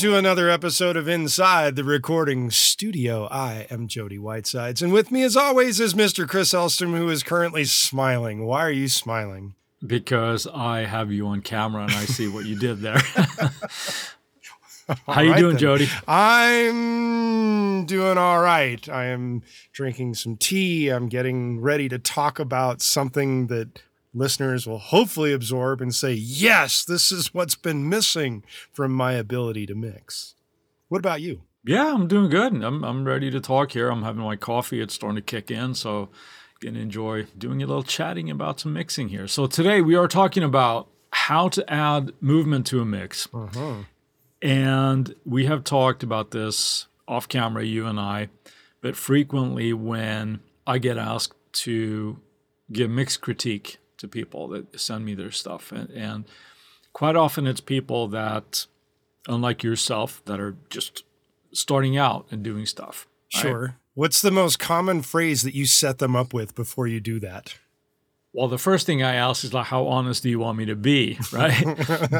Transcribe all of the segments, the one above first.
to another episode of Inside the Recording Studio. I am Jody Whitesides, and with me, as always, is Mr. Chris Elstrom, who is currently smiling. Why are you smiling? Because I have you on camera and I see what you did there. How you right doing, then. Jody? I'm doing all right. I am drinking some tea. I'm getting ready to talk about something that listeners will hopefully absorb and say, yes, this is what's been missing from my ability to mix. What about you? Yeah, I'm doing good. I'm I'm ready to talk here. I'm having my coffee. It's starting to kick in, so gonna enjoy doing a little chatting about some mixing here. So today we are talking about how to add movement to a mix. Uh-huh. And we have talked about this off camera, you and I, but frequently when I get asked to give mix critique to people that send me their stuff, and, and quite often it's people that, unlike yourself, that are just starting out and doing stuff. right? Sure. What's the most common phrase that you set them up with before you do that? Well, the first thing I ask is like, how honest do you want me to be, right?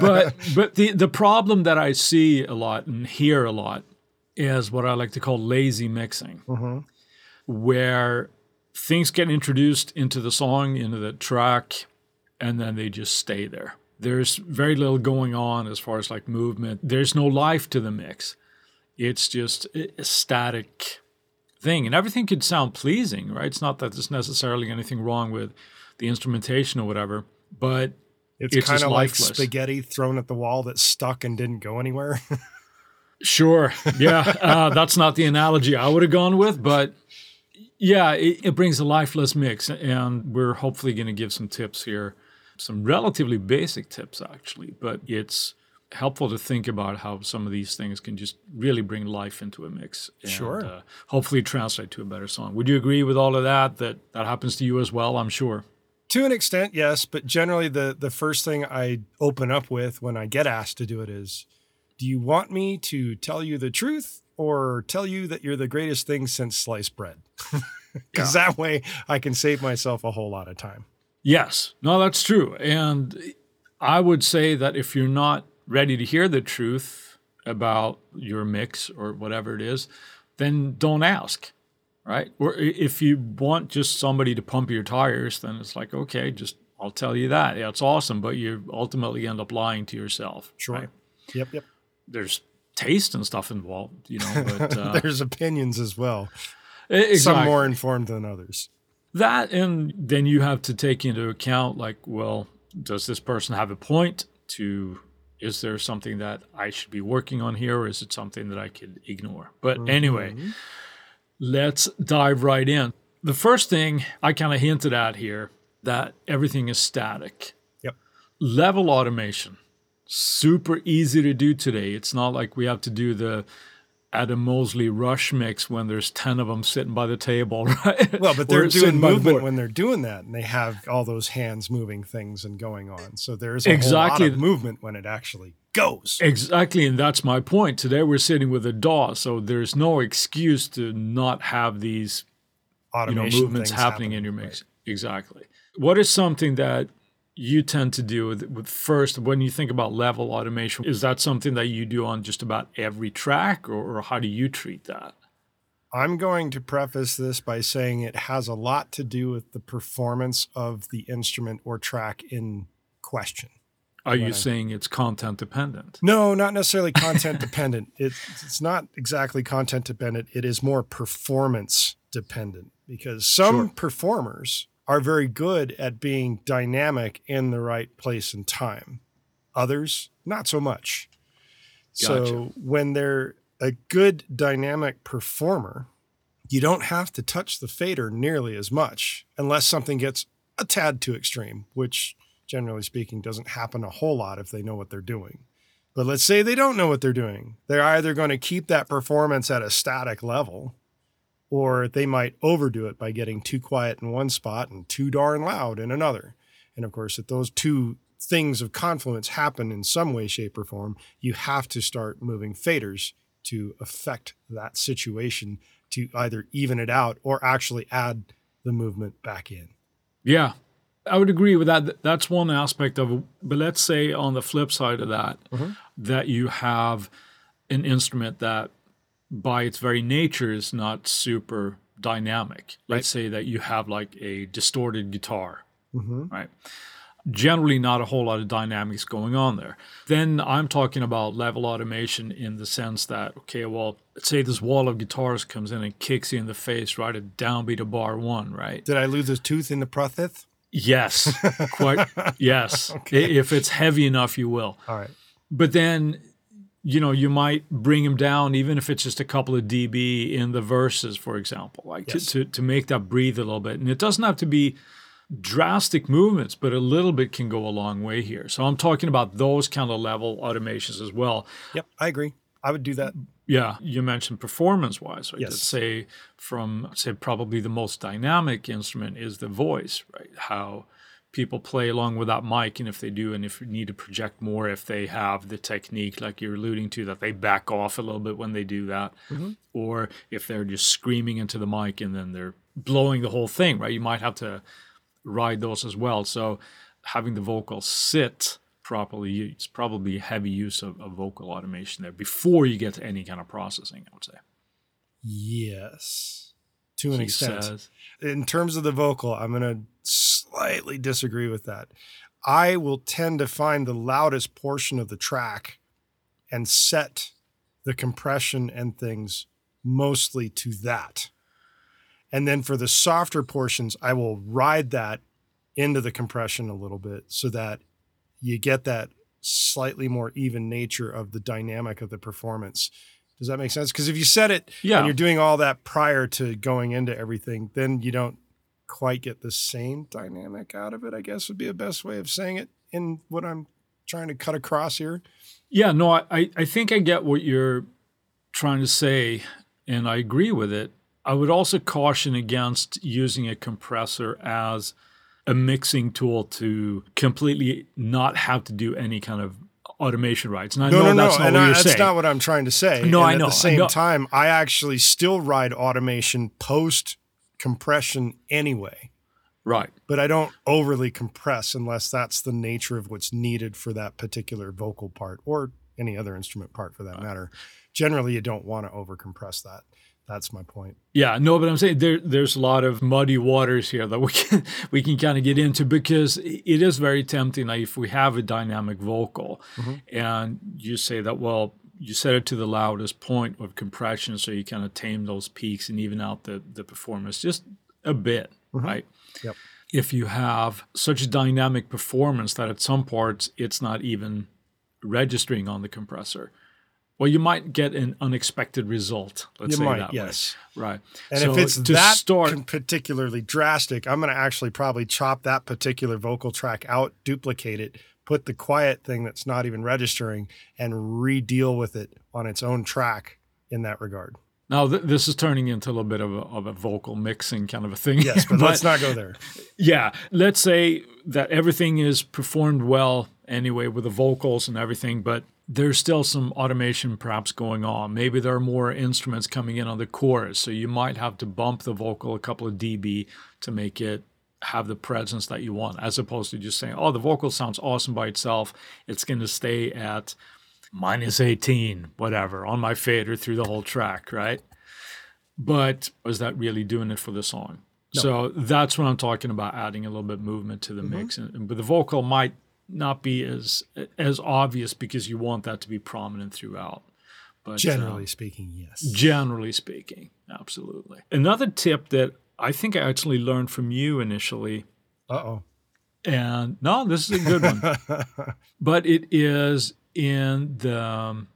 but but the the problem that I see a lot and hear a lot is what I like to call lazy mixing, Mhm. where things get introduced into the song, into the track, and then they just stay there. There's very little going on as far as like movement. There's no life to the mix. It's just a static thing, and everything could sound pleasing, right? It's not that there's necessarily anything wrong with the instrumentation or whatever, but It's, It's kind of like spaghetti thrown at the wall that stuck and didn't go anywhere. Sure. Yeah. Uh, that's not the analogy I would have gone with, but yeah, it, it brings a lifeless mix. And we're hopefully going to give some tips here, some relatively basic tips, actually, but it's helpful to think about how some of these things can just really bring life into a mix. And, Sure. Uh, hopefully translate to a better song. Would you agree with all of that? That that happens to you as well, I'm sure. to an extent, yes, but generally the the first thing I open up with when I get asked to do it is, do you want me to tell you the truth or tell you that you're the greatest thing since sliced bread? Because that way I can save myself a whole lot of time. Yes, no, that's true. And I would say that if you're not ready to hear the truth about your mix or whatever it is, then don't ask, right? Or if you want just somebody to pump your tires, then it's like, okay, just I'll tell you that. Yeah, it's awesome, but you ultimately end up lying to yourself. Sure. right? Yep, yep. There's taste and stuff involved, you know, but uh, There's opinions as well. exactly. Some more informed than others. That and then you have to take into account like, well, does this person have a point to is there something that I should be working on here or is it something that I could ignore? But anyway, Mhm. let's dive right in. The first thing I kind of hinted at here that everything is static. Yep. Level automation. Super easy to do today. It's not like we have to do the Adam Mosley rush mix when there's 10 of them sitting by the table, right? Well, but they're doing by the movement when they're doing that, and they have all those hands moving things and going on. So there's a Exactly. whole lot of movement when it actually goes. Exactly, and that's my point. Today we're sitting with a DAW, so there's no excuse to not have these you know Automation movements happening in your right. mix. Exactly. What is something that you tend to do with, with first when you think about level automation? Is that something that you do on just about every track, or, or how do you treat that? I'm going to preface this by saying it has a lot to do with the performance of the instrument or track in question. Are you saying it's content dependent? No, not necessarily content dependent. It, it's not exactly content dependent. It is more performance dependent because some Sure. performers are very good at being dynamic in the right place and time. Others, not so much. So when they're a good dynamic performer, you don't have to touch the fader nearly as much unless something gets a tad too extreme, which generally speaking doesn't happen a whole lot if they know what they're doing. But let's say they don't know what they're doing. They're either going to keep that performance at a static level or they might overdo it by getting too quiet in one spot and too darn loud in another. And of course, if those two things of confluence happen in some way, shape, or form, you have to start moving faders to affect that situation to either even it out or actually add the movement back in. Yeah, I would agree with that. That's one aspect of it. But let's say on the flip side of that, Mhm. that you have an instrument that by its very nature is not super dynamic. Let's say that you have like a distorted guitar, mm-hmm. right? Generally, not a whole lot of dynamics going on there. Then I'm talking about level automation in the sense that, okay, well, let's say this wall of guitars comes in and kicks you in the face right at downbeat of bar one, right? Did I lose a tooth in the prostheth? Yes, quite. Yes, I- if it's heavy enough, you will. All right. But then, you know, you might bring him down, even if it's just a couple of dB in the verses, for example, like Yes. to, to, to make that breathe a little bit. And it doesn't have to be drastic movements, but a little bit can go a long way here. So I'm talking about those kind of level automations as well. Yep, I agree. I would do that. Yeah, you mentioned performance wise, right? Yes. Let's say from say probably the most dynamic instrument is the voice, right? How people play along with that mic and if they do and if you need to project more if they have the technique like you're alluding to that they back off a little bit when they do that. Mm-hmm. Or if they're just screaming into the mic and then they're blowing the whole thing right? You might have to ride those as well. So having the vocal sit properly it's probably heavy use of, of vocal automation there before you get to any kind of processing i would say. Yes, to an He extent. says. in terms of the vocal, I'm going to slightly disagree with that. I will tend to find the loudest portion of the track and set the compression and things mostly to that. And then for the softer portions, I will ride that into the compression a little bit so that you get that slightly more even nature of the dynamic of the performance. Does that make sense? Because if you set it Yeah. and you're doing all that prior to going into everything, then you don't quite get the same dynamic out of it, I guess would be the best way of saying it in what I'm trying to cut across here. Yeah, no, I- I, think I get what you're trying to say, and I agree with it. I would also caution against using a compressor as a mixing tool to completely not have to do any kind of automation rights. And I No, know no, no. that's not and what I, you're that's saying. not what I'm trying to say. No, And I At know, the same know. time, I actually still ride automation post compression anyway, right. but I don't overly compress unless that's the nature of what's needed for that particular vocal part or any other instrument part for that matter. Generally, you don't want to overcompress that. That's my point. Yeah, no, but I'm saying there, there's a lot of muddy waters here that we can we can kind of get into because it is very tempting. Like if we have a dynamic vocal, mm-hmm. and you say that, well, you set it to the loudest point of compression, so you kind of tame those peaks and even out the the performance just a bit, mm-hmm. right? Yep. If you have such a dynamic performance that at some parts it's not even registering on the compressor. Well, you might get an unexpected result. Let's You say might, that yes. way. Right. And So if it's that start, particularly drastic, I'm going to actually probably chop that particular vocal track out, duplicate it, put the quiet thing that's not even registering, and re-deal with it on its own track in that regard. now th- this is turning into a little bit of a, of a vocal mixing kind of a thing. Yes, but, let's not go there. Yeah, let's say that everything is performed well anyway with the vocals and everything, but there's still some automation perhaps going on. Maybe there are more instruments coming in on the chorus, so you might have to bump the vocal a couple of dB to make it have the presence that you want, as opposed to just saying, "Oh, the vocal sounds awesome by itself. It's going to stay at minus 18, whatever, on my fader through the whole track, right?" But is that really doing it for the song? So that's what I'm talking about, adding a little bit of movement to the Mm-hmm. mix. And, but the vocal might not be as as obvious because you want that to be prominent throughout. But um, Generally speaking, yes. generally speaking, absolutely. Another tip that I think I actually learned from you initially, Uh-oh. and no, this is a good one, but it is in the um,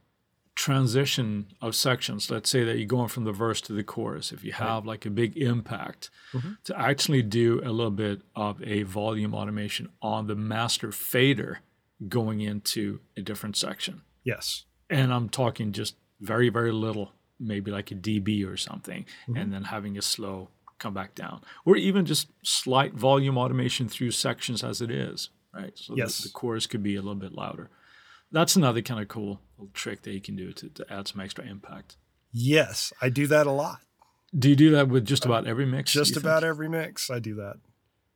transition of sections. Let's say that you're going from the verse to the chorus. If you have like a big impact, to actually do a little bit of a volume automation on the master fader going into a different section. Yes. And I'm talking just very, very little, maybe like a dB or something, and then having a slow come back down, or even just slight volume automation through sections as it is, right? So Yes. the chorus could be a little bit louder. That's another kind of cool little trick that you can do to, to add some extra impact. Yes, I do that a lot. Do you do that with just about every mix? Just about think? every mix, I do that.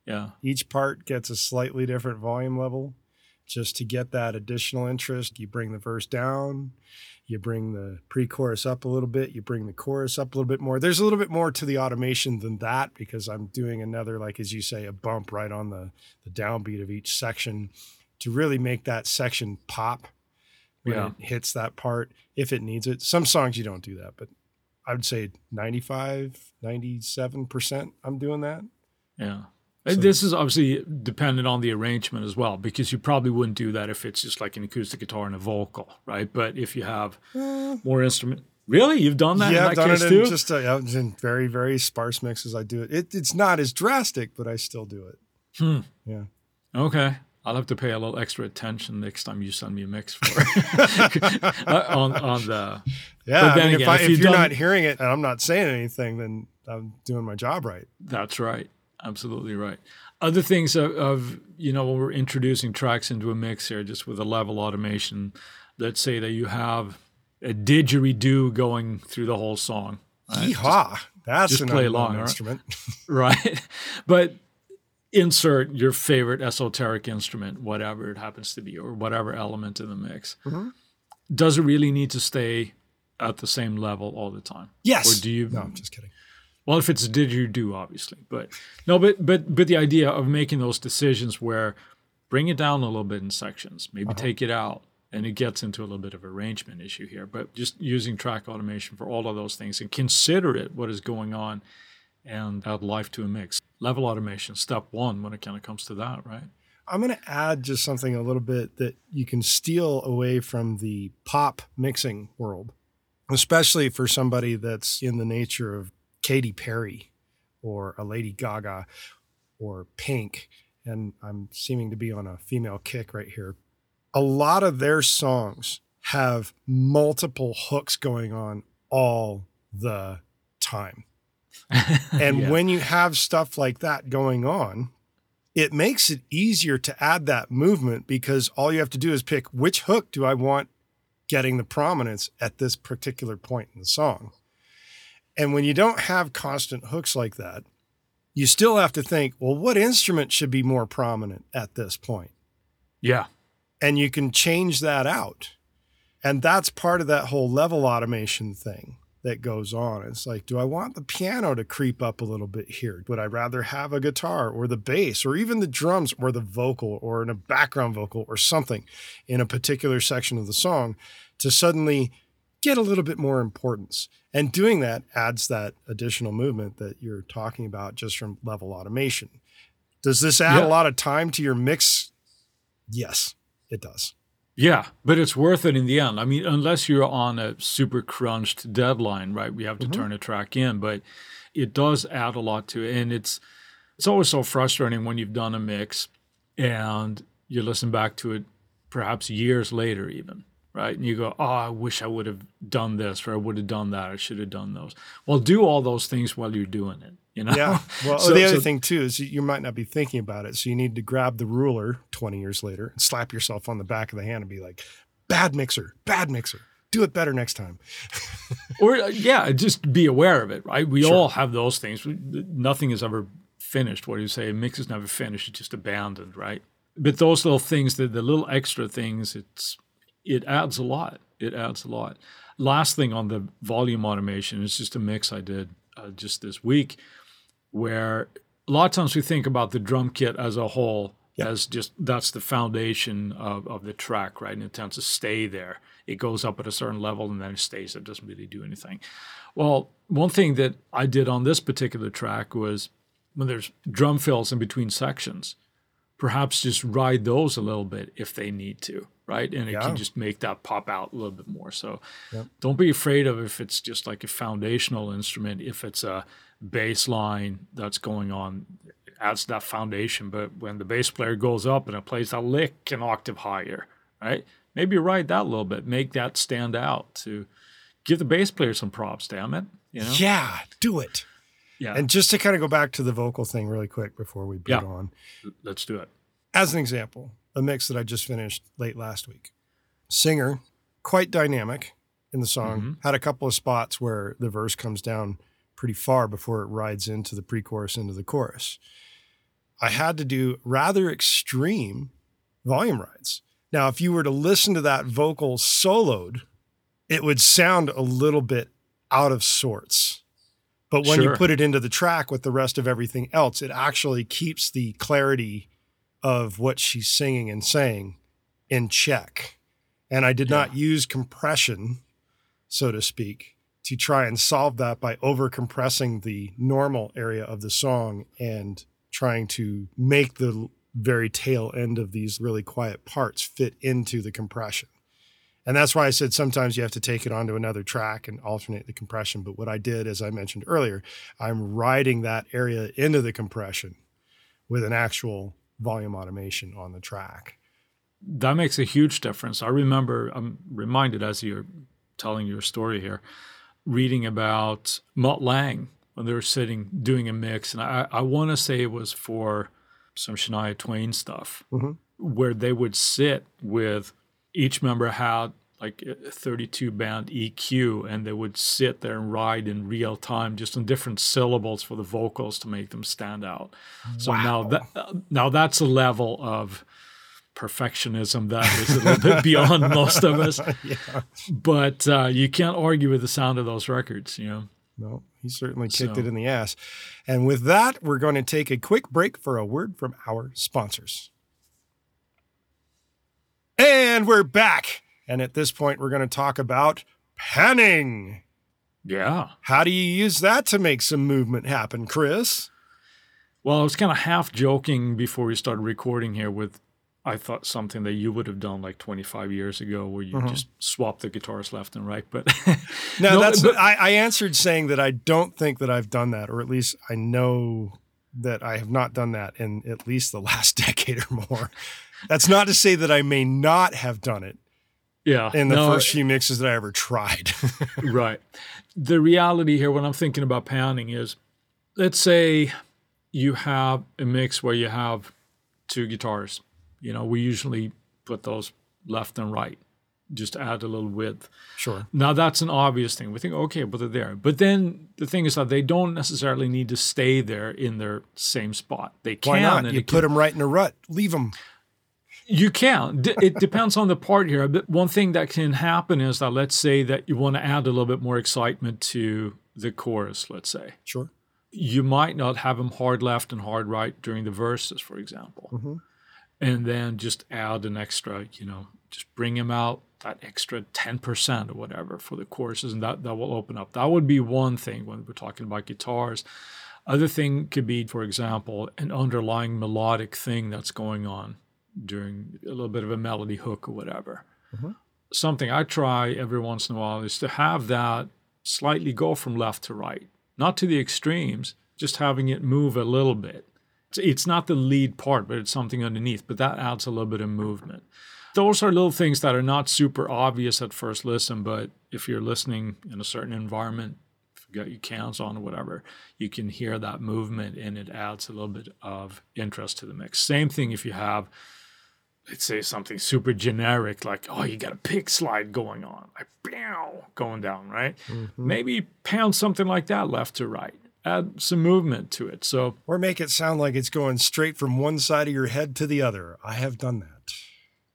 Yeah. Each part gets a slightly different volume level just to get that additional interest. You bring the verse down, you bring the pre-chorus up a little bit, you bring the chorus up a little bit more. There's a little bit more to the automation than that because I'm doing another, like as you say, a bump right on the the downbeat of each section to really make that section pop when Yeah. it hits that part if it needs it. Some songs you don't do that, but I would say 95, 97% I'm doing that. Yeah. So- this is obviously dependent on the arrangement as well, because you probably wouldn't do that if it's just like an acoustic guitar and a vocal, right? But if you have more instrument, really, you've done that yeah, in I've that done case it too. in just uh, yeah, in very, very sparse mixes. I do it. it. It's not as drastic, but I still do it. Hmm. Yeah. Okay. I'll have to pay a little extra attention next time you send me a mix for Uh, on on the Yeah. But I then mean, again, if, I, if if you've you're done- not hearing it and I'm not saying anything, then I'm doing my job right. That's right. Absolutely right. Other things of, of, you know, when we're introducing tracks into a mix here, just with a level automation, let's say that you have a didgeridoo going through the whole song, right? Yeehaw. That's just an play along, right? instrument. right? but insert your favorite esoteric instrument, whatever it happens to be, or whatever element in the mix. Mhm. Does it really need to stay at the same level all the time? Yes. Or do you? No, I'm just kidding. Well, if it's did you do obviously, but no, but but but the idea of making those decisions where bring it down a little bit in sections, maybe uh-huh. take it out, and it gets into a little bit of arrangement issue here. But just using track automation for all of those things and consider it what is going on, and add life to a mix. Level automation, step one, when it kind of comes to that, right? I'm going to add just something a little bit that you can steal away from the pop mixing world, especially for somebody that's in the nature of Katy Perry or a Lady Gaga or Pink. And I'm seeming to be on a female kick right here. A lot of their songs have multiple hooks going on all the time. And Yeah. when you have stuff like that going on, it makes it easier to add that movement because all you have to do is pick which hook do I want getting the prominence at this particular point in the song. And when you don't have constant hooks like that, you still have to think, well, what instrument should be more prominent at this point? Yeah, and you can change that out. And that's part of that whole level automation thing that goes on. It's like, do I want the piano to creep up a little bit here? Would I rather have a guitar or the bass or even the drums or the vocal or in a background vocal or something in a particular section of the song to suddenly get a little bit more importance? And doing that adds that additional movement that you're talking about just from level automation. Does this add Yeah. a lot of time to your mix? Yes, it does. Yeah, but it's worth it in the end. I mean, unless you're on a super crunched deadline, right? We have to Mhm. turn a track in, but it does add a lot to it. And it's it's always so frustrating when you've done a mix and you listen back to it perhaps years later even, right? And you go, "Oh, I wish I would have done this or I would have done that. I should have done those." Well, do all those things while you're doing it, you know? Yeah. Well, So- the other so- thing too is you- might not be thinking about it, so you need to grab the ruler 20 years later and slap yourself on the back of the hand and be like, "Bad mixer, bad mixer. Do it better next time." or uh, yeah, just be aware of it, right? We Sure. all have those things. We- Nothing is ever finished. What do you say? A mix is never finished; it's just abandoned, right? But those little things, the, the little extra things, it's it adds a lot. It adds a lot. Last thing on the volume automation it's just a mix I did uh, just this week, where a lot of times we think about the drum kit as a whole Yeah. as just that's the foundation of, of the track, right? And it tends to stay there. It goes up at a certain level and then it stays. It doesn't really do anything. Well, one thing that I did on this particular track was when there's drum fills in between sections, perhaps just ride those a little bit if they need to, right? And it Yeah. can just make that pop out a little bit more. So Yep. don't be afraid of if it's just like a foundational instrument, if it's a bass line that's going on, adds that foundation. But when the bass player goes up and it plays a lick an octave higher, right? Maybe ride that a little bit, make that stand out to give the bass player some props, damn it. You know? Yeah, do it. Yeah. And just to kind of go back to the vocal thing really quick before we put Yeah. on. Let's do it. As an example, a mix that I just finished late last week. Singer, quite dynamic in the song, Mm-hmm. had a couple of spots where the verse comes down pretty far before it rides into the pre chorus into the chorus. I had to do rather extreme volume rides. Now, if you were to listen to that vocal soloed, it would sound a little bit out of sorts. But when Sure. you put it into the track with the rest of everything else, it actually keeps the clarity of what she's singing and saying in check. And I did not use compression, so to speak, to try and solve that by over compressing the normal area of the song and trying to make the very tail end of these really quiet parts fit into the compression. And that's why I said sometimes you have to take it onto another track and alternate the compression. But what I did, as I mentioned earlier, I'm riding that area into the compression with an actual volume automation on the track. That makes a huge difference. I remember, I'm reminded as you're telling your story here, reading about Mutt Lange when they were sitting doing a mix. And I, I want to say it was for some Shania Twain stuff, Mhm. where they would sit with each member had like a 32 band EQ and they would sit there and ride in real time just on different syllables for the vocals to make them stand out. So now that now that's a level of perfectionism that is a little bit beyond most of us. yeah. But uh, you can't argue with the sound of those records, you know. No, he certainly kicked So- it in the ass. And with that, we're going to take a quick break for a word from our sponsors. And we're back. And at this point, we're going to talk about panning. Yeah. How do you use that to make some movement happen, Chris? Well, I was kind of half joking before we started recording here with I thought something that you would have done like 25 years ago where you uh-huh. just swap the guitars left and right. But No, that's but- I, I answered saying that I don't think that I've done that, or at least I know that I have not done that in at least the last decade or more. That's not to say that I may not have done it yeah. in the no, first few mixes that I ever tried. right. The reality here, when I'm thinking about pounding, is let's say you have a mix where you have two guitars. You know, we usually put those left and right, just to add a little width. sure. Now that's an obvious thing. We think, okay, but they're there. But then the thing is that they don't necessarily need to stay there in their same spot. They can. Why not? You put can- them right in a rut. Leave them. You can. D- It depends on the part here. But one thing that can happen is that let's say that you want to add a little bit more excitement to the chorus. Let's say Sure. you might not have them hard left and hard right during the verses, for example, Mhm. and then just add an extra. You know, just bring them out that extra ten percent or whatever for the choruses, and that that will open up. That would be one thing when we're talking about guitars. Other thing could be, for example, an underlying melodic thing that's going on during a little bit of a melody hook or whatever. Mhm. Something I try every once in a while is to have that slightly go from left to right, not to the extremes, just having it move a little bit. It's, not the lead part, but it's something underneath, but that adds a little bit of movement. Those are little things that are not super obvious at first listen, but if you're listening in a certain environment, if you got your cans on or whatever, you can hear that movement and it adds a little bit of interest to the mix. Same thing if you have, let's say something super generic, like, oh, you got a pick slide going on, like, bow, going down, right? Mm-hmm. Maybe pound something like that left to right. Add some movement to it. So Or make it sound like it's going straight from one side of your head to the other. I have done that.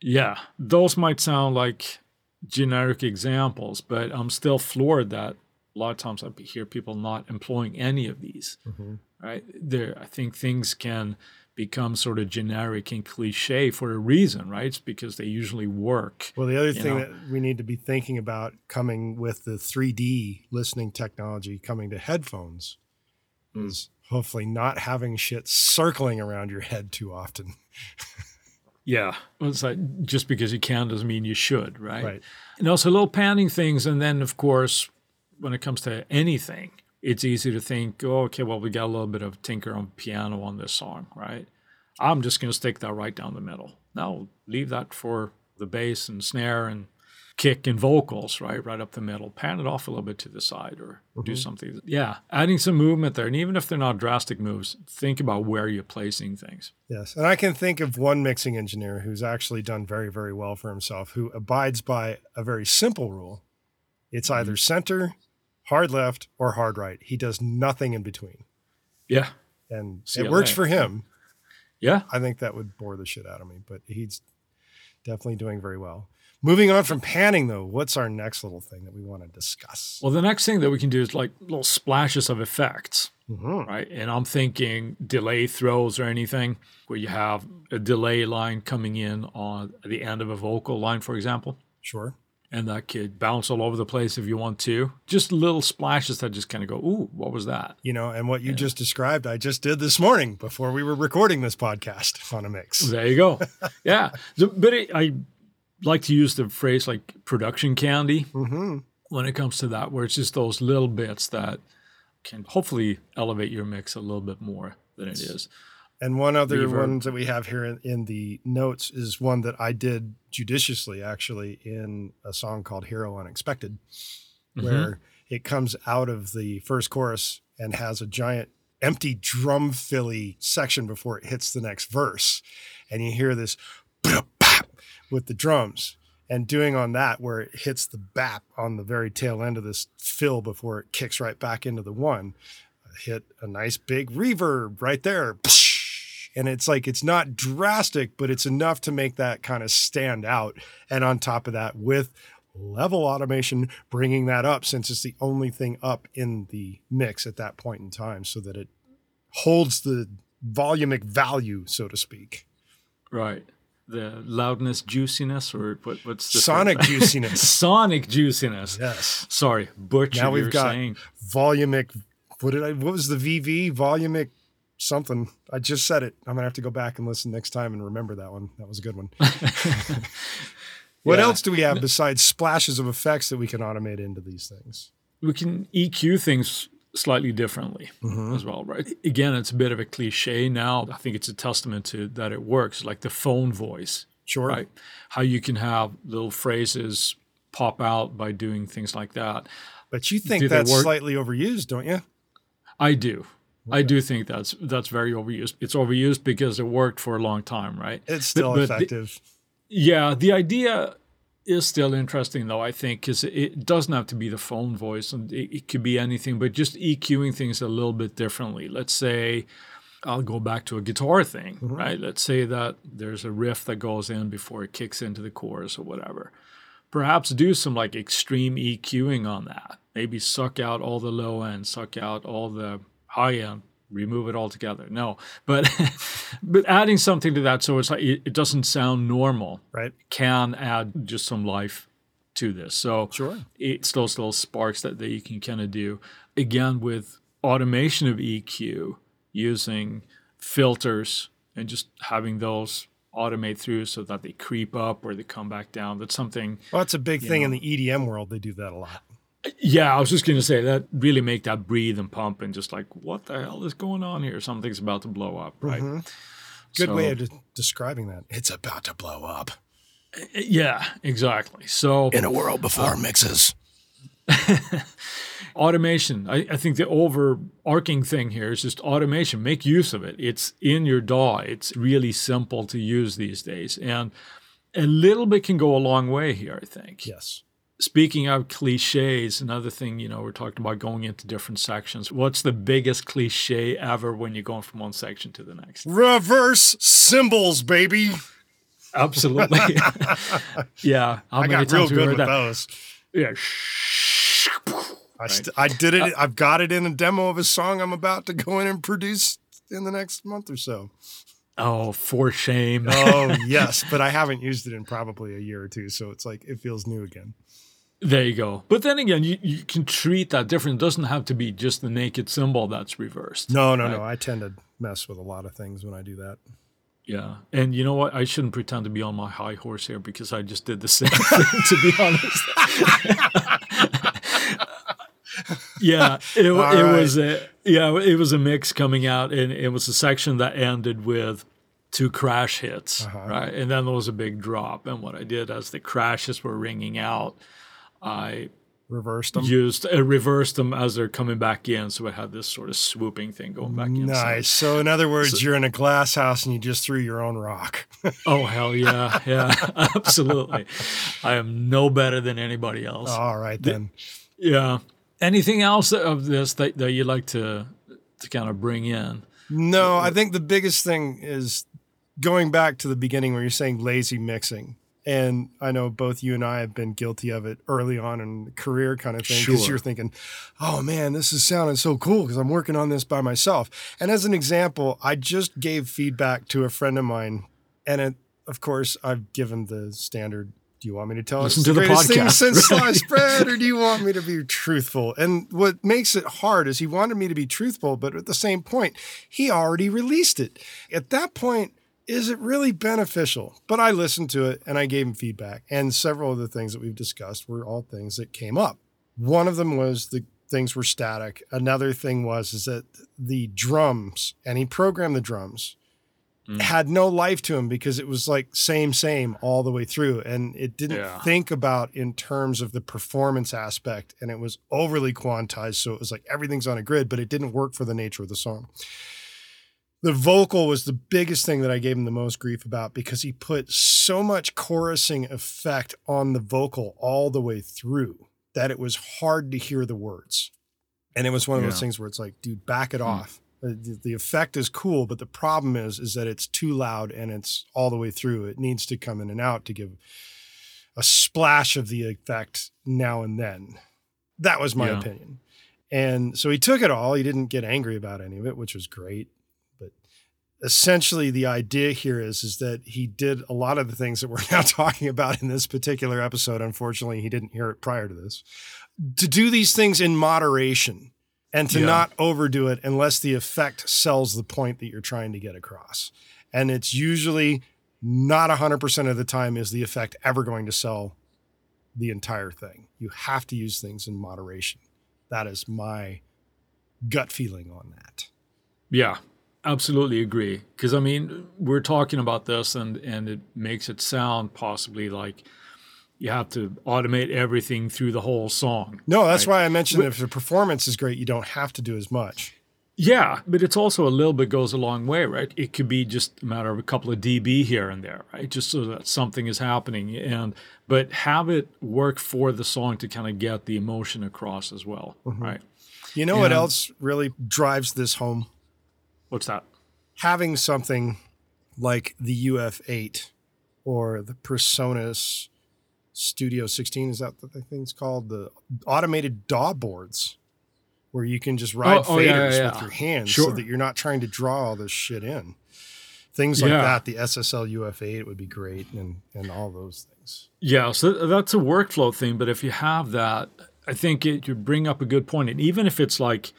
Yeah, those might sound like generic examples, but I'm still floored that a lot of times I hear people not employing any of these. Mm-hmm. Right there, I think things can become sort of generic and cliche for a reason, right? It's because they usually work. Well, the other thing know. that we need to be thinking about coming with the 3D listening technology coming to headphones Mm. is hopefully not having shit circling around your head too often. Yeah, well, it's like just because you can doesn't mean you should, right? Right. And also little panning things, and then of course, when it comes to anything, it's easy to think, oh, okay, well, we got a little bit of tinker on piano on this song, right? I'm just going to stick that right down the middle. No, leave that for the bass and snare and kick and vocals, right? Right up the middle. Pan it off a little bit to the side or do something. Yeah, adding some movement there. And even if they're not drastic moves, think about where you're placing things. Yes. And I can think of one mixing engineer who's actually done very, very well for himself, who abides by a very simple rule it's Mm-hmm. either center, hard left, or hard right. He does nothing in between. Yeah. And it works for him. Yeah. I think that would bore the shit out of me, but he's definitely doing very well. Moving on from panning, though, what's our next little thing that we want to discuss? Well, the next thing that we can do is like little splashes of effects, Mhm. right? And I'm thinking delay throws or anything where you have a delay line coming in on the end of a vocal line, for example. Sure. And that could bounce all over the place if you want to. Just little splashes that just kind of go, ooh, what was that? You know, and what you just described, I just did this morning before we were recording this podcast on a mix. There you go. yeah. So, but it, I like to use the phrase like production candy hmm when it comes to that, where it's just those little bits that can hopefully elevate your mix a little bit more than it is. And one other Reverb. ones that we have here in, in the notes is one that I did judiciously, actually, in a song called Hero Unexpected, Mm-hmm. where it comes out of the first chorus and has a giant empty drum filly section before it hits the next verse. And you hear this with the drums. And doing on that, where it hits the bap on the very tail end of this fill before it kicks right back into the one, hit a nice big reverb right there. And it's like, it's not drastic, but it's enough to make that kind of stand out. And on top of that, with level automation, bringing that up since it's the only thing up in the mix at that point in time so that it holds the volumic value, so to speak. Right. The loudness, juiciness, or what, what's the Sonic juiciness. Sonic juiciness. Yes. Sorry, butcher. Now we've got saying. volumic. What did I? What was the VV? Volumic something. I just said it. I'm gonna have to go back and listen next time and remember that one. That was a good one. what Yeah. else do we have besides splashes of effects that we can automate into these things? we can EQ things slightly differently Mm-hmm. as well, right? Again, it's a bit of a cliche now. I think it's a testament to that it works, like the phone voice, Sure. right? How you can have little phrases pop out by doing things like that. But you think Do that's slightly overused, don't you? I do. I do think that's that's very overused. It's overused because it worked for a long time, right? It's still but the- effective. Yeah, the idea is still interesting though. I think because it doesn't have to be the phone voice, and it, it could be anything, but just EQing things a little bit differently. Let's say I'll go back to a guitar thing, mm-hmm. right? Let's say that there's a riff that goes in before it kicks into the chorus or whatever. Perhaps do some like extreme EQing on that. Maybe suck out all the low end, suck out all the high uh, end, remove it altogether. No, but but adding something to that so it's like it, it doesn't sound normal right? can add just some life to this. So Sure. it's those little sparks that, that you can kind of do. Again, with automation of EQ using filters and just having those automate through so that they creep up or they come back down. That's something Well, that's a big thing in the EDM world. They do that a lot. Yeah, I was just gonna say that really make that breathe and pump and just like what the hell is going on here? Something's about to blow up, right? Mm-hmm. Good way of de- describing that. It's about to blow up eh, eh, Yeah, exactly. So in a world before uh, mixes. automation I, I think the overarching thing here is just automation make use of it it's in your daw it's really simple to use these days and a little bit can go a long way here i think Yes. Speaking of cliches another thing you know we're talking about going into different sections what's the biggest cliche ever when you're going from one section to the next Reverse cymbals, baby. absolutely yeah how I got real good with that those. yeah I, st- I did it. Uh, I've got it in a demo of a song I'm about to go in and produce in the next month or so. oh for shame Oh yes, but I haven't used it in probably a year or two, so it's like it feels new again. There you go. But then again, you, you can treat that different. It doesn't have to be just the naked cymbal that's reversed. No, no, Right. no. I tend to mess with a lot of things when I do that. Yeah. And you know what? I shouldn't pretend to be on my high horse here because I just did the same thing, to be honest. yeah. It, it All was a yeah, it was a mix coming out and it was a section that ended with two crash hits. Uh-huh. Right. And then there was a big drop. And what I did as the crashes were ringing out, I Reversed them. used uh, reversed them as they're coming back in, so it had this sort of swooping thing going back in. Nice. So, in other words, you're in a glass house and you just threw your own rock. oh hell yeah, yeah, absolutely. I am no better than anybody else. All right then. Yeah. Anything else of this that, that you'd like to to kind of bring in? No, I think the biggest thing is going back to the beginning where you're saying lazy mixing And I know both you and I have been guilty of it early on in the career kind of thing because Sure. you're thinking, oh man, this is sounding so cool because I'm working on this by myself. And as an example, I just gave feedback to a friend of mine. And it, of course, I've given the standard. Do you want me to tell Listen it's to the greatest thing since right? sliced bread, or do you want me to be truthful? And what makes it hard is he wanted me to be truthful, but at the same point, he already released it. At that point, is it really beneficial? But I listened to it and I gave him feedback. And several of the things that we've discussed were all things that came up. One of them was the things were static. Another thing was is that the drums, and he programmed the drums, Mm. had no life to him because it was like same same all the way through and it didn't Yeah. think about in terms of the performance aspect and it was overly quantized so it was like everything's on a grid but it didn't work for the nature of the song the vocal was the biggest thing that I gave him the most grief about because he put so much chorusing effect on the vocal all the way through that it was hard to hear the words. And it was one of those things where it's like, dude, back it Hmm. off. Uh, The the effect is cool, but the problem is, is that it's too loud and it's all the way through. It needs to come in and out to give a splash of the effect now and then. That was my Yeah. opinion. And so he took it all. He didn't get angry about any of it, which was great. Essentially the idea here is is that he did a lot of the things that we're now talking about in this particular episode. Unfortunately, he didn't hear it prior to this. To do these things in moderation and to Yeah. not overdo it unless the effect sells the point that you're trying to get across. And it's usually not 100% of the time is the effect ever going to sell the entire thing. You have to use things in moderation. That is my gut feeling on that. Yeah, absolutely agree. Because I mean, we're talking about this, and and it makes it sound possibly like you have to automate everything through the whole song. No, that's Right. why I mentioned if the performance is great, you don't have to do as much. Yeah, but it's also a little bit goes a long way, right? It could be just a matter of a couple of dB here and there, right? Just so that something is happening, and but have it work for the song to kind of get the emotion across as well, mm-hmm. right? You know what else really drives this home? What's that? Having something like the UF8 or the PreSonus Studio 16, is that what the thing's called? The automated DAW boards where you can just oh, ride oh, yeah, faders yeah, yeah. with your hands so that you're not trying to draw all this shit in. Things like Yeah. that, the SSL UF8 would be great and, and all those things. Yeah, so that's a workflow thing. But if you have that, I think it, you bring up a good point. And even if it's like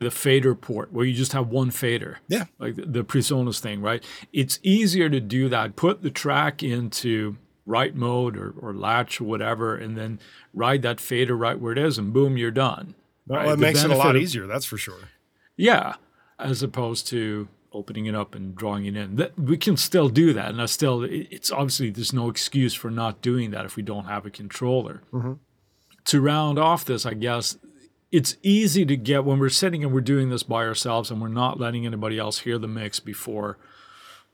the FaderPort where you just have one fader, Yeah. like the, the PreSonus thing, right? It's easier to do that. Put the track into write mode or, or latch or whatever, and then ride that fader right where it is, and boom, you're done. Well, right? it The makes it a lot of- easier, that's for sure. Yeah, as opposed to opening it up and drawing it in. That we can still do that, and I still it's obviously there's no excuse for not doing that if we don't have a controller. Mm-hmm. To round off this, I guess it's easy to get when we're sitting and we're doing this by ourselves and we're not letting anybody else hear the mix before,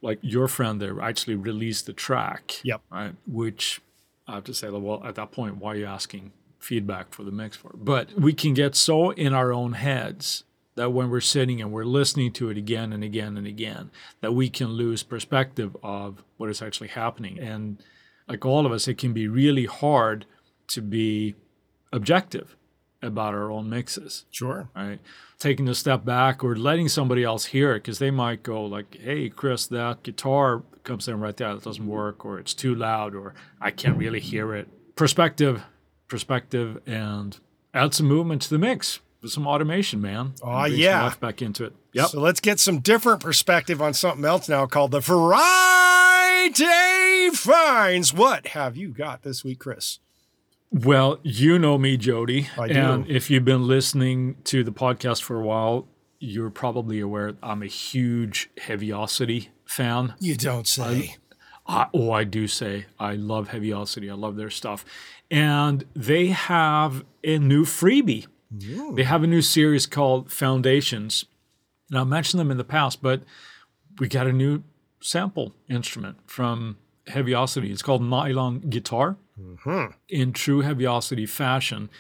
like your friend there actually released the track. Yep. Right. Which I have to say, well, at that point, why are you asking feedback for the mix for? But we can get so in our own heads that when we're sitting and we're listening to it again and again and again, that we can lose perspective of what is actually happening. And like all of us, it can be really hard to be objective about our own mixes Sure. right? Taking a step back or letting somebody else hear it because they might go like, "Hey, Chris, that guitar comes in right there. That doesn't work, or it's too loud, or I can't really hear it." Perspective, perspective, and add some movement to the mix with some automation, man. Aw, And bring some yeah. back into it. Yep. So let's get some different perspective on something else now called the Friday Finds. What have you got this week, Chris? Well, you know me, Jody, I do. and if you've been listening to the podcast for a while, you're probably aware I'm a huge Heavyocity fan. You don't say. I, oh, I do say I love Heavyocity. I love their stuff. And they have a new freebie. They have a new series called Foundations. And I mentioned them in the past, but we got a new sample instrument from Heavyocity. It's called Nylon Guitar. Mm-hmm. In true Heavyocity fashion,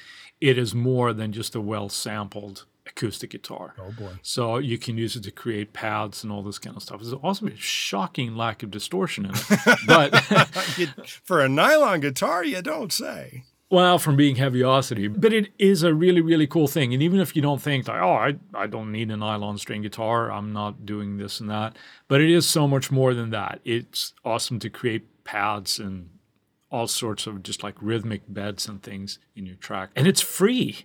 it is more than just a well sampled acoustic guitar. Oh boy. So you can use it to create pads and all this kind of stuff. There's also a shocking lack of distortion in it. but for a nylon guitar, you don't say. Well, from being Heavyocity, but it is a really, really cool thing. And even if you don't think like, oh, I, I don't need a nylon string guitar, I'm not doing this and that, but it is so much more than that. It's awesome to create pads and all sorts of just like rhythmic beds and things in your track, and it's free.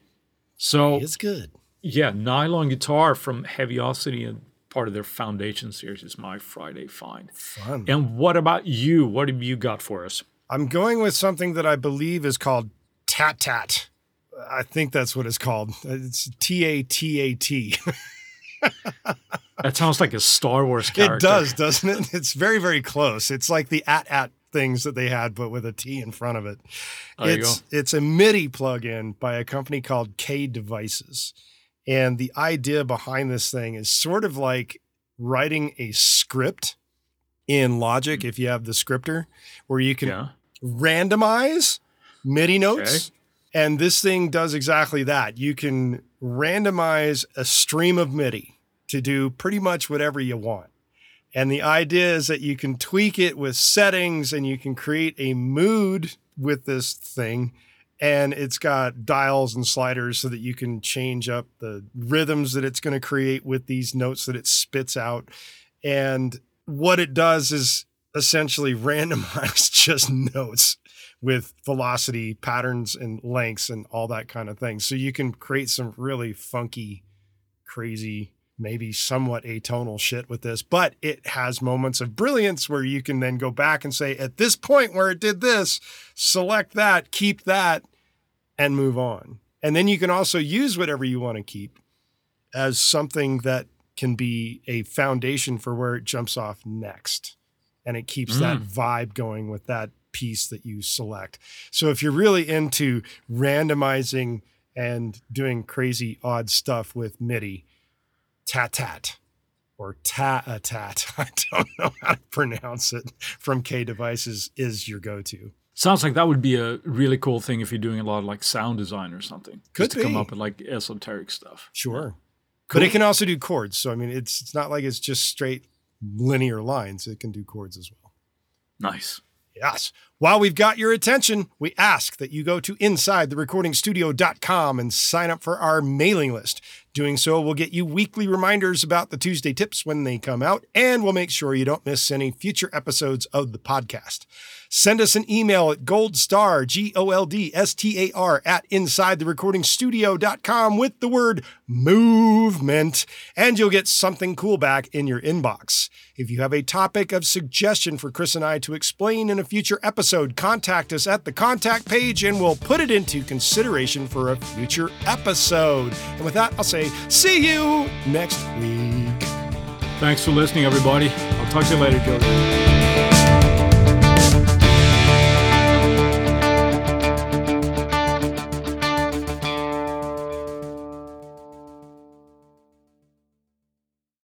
So it's good. Yeah, nylon guitar from Heavyocity and part of their foundation series is my Friday find. Fun. And what about you? What have you got for us? I'm going with something that I believe is called Tat Tat. I think that's what it's called. It's T A T A T. That sounds like a Star Wars character. It does, doesn't it? It's very, very close. It's like the at at things that they had, but with a T in front of it. There it's it's a MIDI plugin by a company called K Devices. And the idea behind this thing is sort of like writing a script in Logic if you have the scripter, where you can Yeah. randomize MIDI notes. Okay. And this thing does exactly that. You can randomize a stream of MIDI to do pretty much whatever you want. And the idea is that you can tweak it with settings and you can create a mood with this thing. And it's got dials and sliders so that you can change up the rhythms that it's going to create with these notes that it spits out. And what it does is essentially randomize just notes with velocity patterns and lengths and all that kind of thing. So you can create some really funky, crazy, maybe somewhat atonal shit with this, but it has moments of brilliance where you can then go back and say, at this point where it did this, select that, keep that, and move on. And then you can also use whatever you want to keep as something that can be a foundation for where it jumps off next. And it keeps that mm. vibe going with that piece that you select. So if you're really into randomizing and doing crazy odd stuff with MIDI, tat tat or tat a tat, I don't know how to pronounce it, from K Devices is your go to. Sounds like that would be a really cool thing if you're doing a lot of like sound design or something. Could come up with like esoteric stuff. Sure. But it can also do chords. So I mean it's it's not like it's just straight linear lines. It can do chords as well. Nice. Yes. While we've got your attention, we ask that you go to insidetherecordingstudio.com and sign up for our mailing list. Doing so will get you weekly reminders about the Tuesday tips when they come out, and we'll make sure you don't miss any future episodes of the podcast. Send us an email at goldstar, G O L D S T A R, at insidetherecordingstudio.com with the word movement, and you'll get something cool back in your inbox. If you have a topic of suggestion for Chris and I to explain in a future episode, contact us at the contact page and we'll put it into consideration for a future episode. And with that, I'll say, see you next week. Thanks for listening, everybody. I'll talk to you later, Joe.